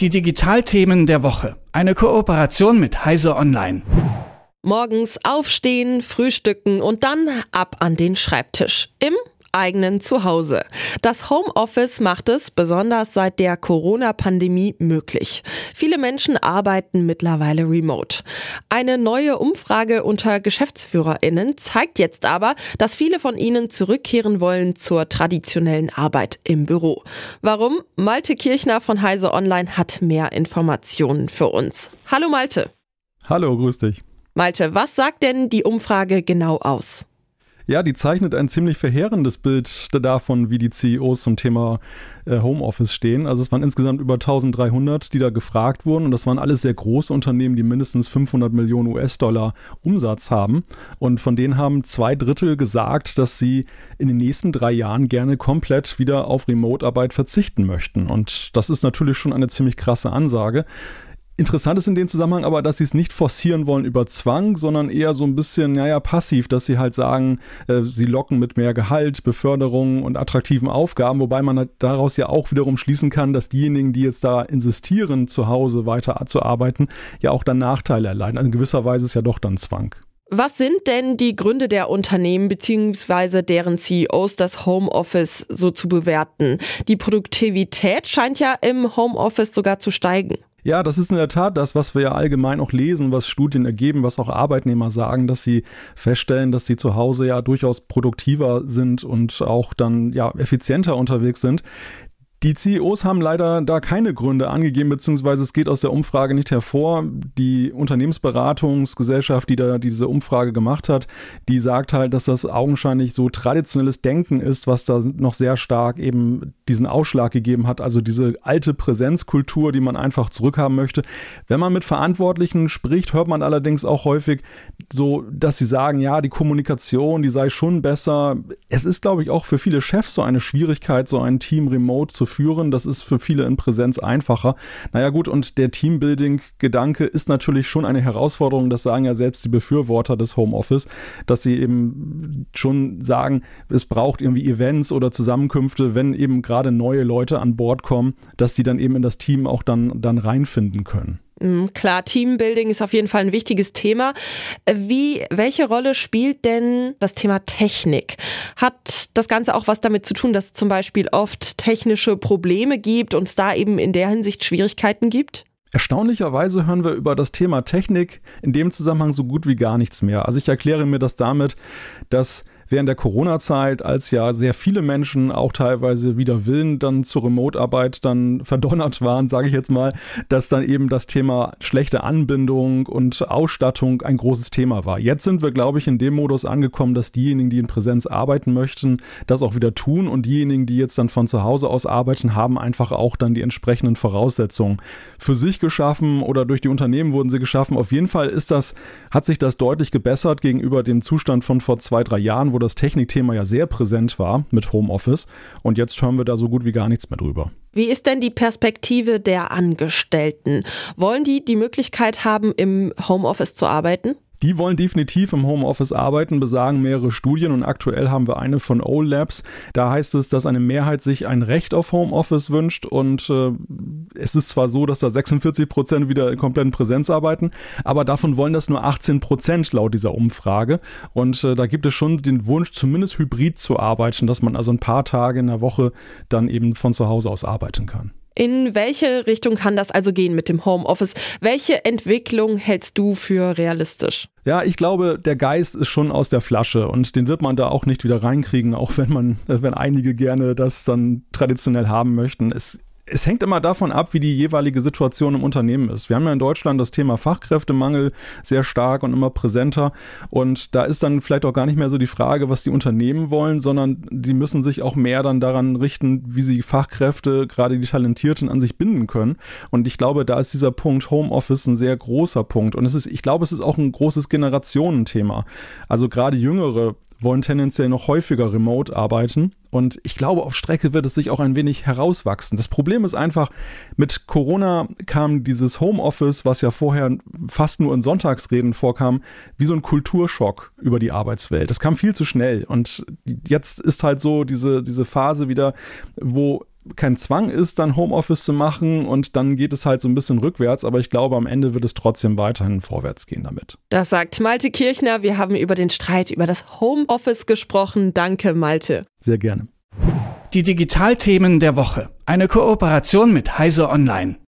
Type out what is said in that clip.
Die Digitalthemen der Woche. Eine Kooperation mit Heise Online. Morgens aufstehen, frühstücken und dann ab an den Schreibtisch. Im eigenen Zuhause. Das Homeoffice macht es besonders seit der Corona-Pandemie möglich. Viele Menschen arbeiten mittlerweile remote. Eine neue Umfrage unter Geschäftsführerinnen zeigt jetzt aber, dass viele von ihnen zurückkehren wollen zur traditionellen Arbeit im Büro. Warum? Malte Kirchner von Heise Online hat mehr Informationen für uns. Hallo Malte. Hallo, grüß dich. Malte, was sagt denn die Umfrage genau aus? Ja, die zeichnet ein ziemlich verheerendes Bild davon, wie die CEOs zum Thema äh, Homeoffice stehen. Also es waren insgesamt über 1300, die da gefragt wurden und das waren alles sehr große Unternehmen, die mindestens 500 Millionen US-Dollar Umsatz haben und von denen haben zwei Drittel gesagt, dass sie in den nächsten drei Jahren gerne komplett wieder auf Remote-Arbeit verzichten möchten und das ist natürlich schon eine ziemlich krasse Ansage. Interessant ist in dem Zusammenhang aber, dass sie es nicht forcieren wollen über Zwang, sondern eher so ein bisschen, naja, passiv, dass sie halt sagen, äh, sie locken mit mehr Gehalt, Beförderung und attraktiven Aufgaben, wobei man halt daraus ja auch wiederum schließen kann, dass diejenigen, die jetzt da insistieren, zu Hause weiter zu arbeiten, ja auch dann Nachteile erleiden. Also in gewisser Weise ist ja doch dann Zwang. Was sind denn die Gründe der Unternehmen bzw. deren CEOs, das Homeoffice so zu bewerten? Die Produktivität scheint ja im Homeoffice sogar zu steigen. Ja, das ist in der Tat das, was wir ja allgemein auch lesen, was Studien ergeben, was auch Arbeitnehmer sagen, dass sie feststellen, dass sie zu Hause ja durchaus produktiver sind und auch dann ja effizienter unterwegs sind. Die CEOs haben leider da keine Gründe angegeben, beziehungsweise es geht aus der Umfrage nicht hervor. Die Unternehmensberatungsgesellschaft, die da diese Umfrage gemacht hat, die sagt halt, dass das augenscheinlich so traditionelles Denken ist, was da noch sehr stark eben diesen Ausschlag gegeben hat. Also diese alte Präsenzkultur, die man einfach zurückhaben möchte. Wenn man mit Verantwortlichen spricht, hört man allerdings auch häufig so, dass sie sagen, ja, die Kommunikation, die sei schon besser. Es ist, glaube ich, auch für viele Chefs so eine Schwierigkeit, so ein Team remote zu führen. Das ist für viele in Präsenz einfacher. Naja gut, und der Teambuilding-Gedanke ist natürlich schon eine Herausforderung. Das sagen ja selbst die Befürworter des Homeoffice, dass sie eben schon sagen, es braucht irgendwie Events oder Zusammenkünfte, wenn eben gerade neue Leute an Bord kommen, dass die dann eben in das Team auch dann, dann reinfinden können. Mhm, klar, Teambuilding ist auf jeden Fall ein wichtiges Thema. Wie, welche Rolle spielt denn das Thema Technik? Hat das Ganze auch was damit zu tun, dass es zum Beispiel oft technische Probleme gibt und es da eben in der Hinsicht Schwierigkeiten gibt? Erstaunlicherweise hören wir über das Thema Technik in dem Zusammenhang so gut wie gar nichts mehr. Also ich erkläre mir das damit, dass während der Corona-Zeit, als ja sehr viele Menschen auch teilweise wieder Willen dann zur Remote-Arbeit dann verdonnert waren, sage ich jetzt mal, dass dann eben das Thema schlechte Anbindung und Ausstattung ein großes Thema war. Jetzt sind wir, glaube ich, in dem Modus angekommen, dass diejenigen, die in Präsenz arbeiten möchten, das auch wieder tun und diejenigen, die jetzt dann von zu Hause aus arbeiten, haben einfach auch dann die entsprechenden Voraussetzungen für sich geschaffen oder durch die Unternehmen wurden sie geschaffen. Auf jeden Fall ist das, hat sich das deutlich gebessert gegenüber dem Zustand von vor zwei, drei Jahren, das Technikthema ja sehr präsent war mit Homeoffice. Und jetzt hören wir da so gut wie gar nichts mehr drüber. Wie ist denn die Perspektive der Angestellten? Wollen die die Möglichkeit haben, im Homeoffice zu arbeiten? Die wollen definitiv im Homeoffice arbeiten, besagen mehrere Studien und aktuell haben wir eine von O-Labs. Da heißt es, dass eine Mehrheit sich ein Recht auf Homeoffice wünscht und äh, es ist zwar so, dass da 46 Prozent wieder in kompletten Präsenz arbeiten, aber davon wollen das nur 18 Prozent laut dieser Umfrage und äh, da gibt es schon den Wunsch, zumindest hybrid zu arbeiten, dass man also ein paar Tage in der Woche dann eben von zu Hause aus arbeiten kann. In welche Richtung kann das also gehen mit dem Homeoffice? Welche Entwicklung hältst du für realistisch? Ja, ich glaube, der Geist ist schon aus der Flasche und den wird man da auch nicht wieder reinkriegen, auch wenn man, wenn einige gerne das dann traditionell haben möchten. Es es hängt immer davon ab, wie die jeweilige Situation im Unternehmen ist. Wir haben ja in Deutschland das Thema Fachkräftemangel sehr stark und immer präsenter. Und da ist dann vielleicht auch gar nicht mehr so die Frage, was die Unternehmen wollen, sondern die müssen sich auch mehr dann daran richten, wie sie Fachkräfte, gerade die Talentierten, an sich binden können. Und ich glaube, da ist dieser Punkt Homeoffice ein sehr großer Punkt. Und es ist, ich glaube, es ist auch ein großes Generationenthema. Also gerade jüngere wollen tendenziell noch häufiger remote arbeiten. Und ich glaube, auf Strecke wird es sich auch ein wenig herauswachsen. Das Problem ist einfach, mit Corona kam dieses Homeoffice, was ja vorher fast nur in Sonntagsreden vorkam, wie so ein Kulturschock über die Arbeitswelt. Das kam viel zu schnell. Und jetzt ist halt so diese, diese Phase wieder, wo kein Zwang ist, dann Homeoffice zu machen und dann geht es halt so ein bisschen rückwärts, aber ich glaube, am Ende wird es trotzdem weiterhin vorwärts gehen damit. Das sagt Malte Kirchner. Wir haben über den Streit über das Homeoffice gesprochen. Danke, Malte. Sehr gerne. Die Digitalthemen der Woche. Eine Kooperation mit Heise Online.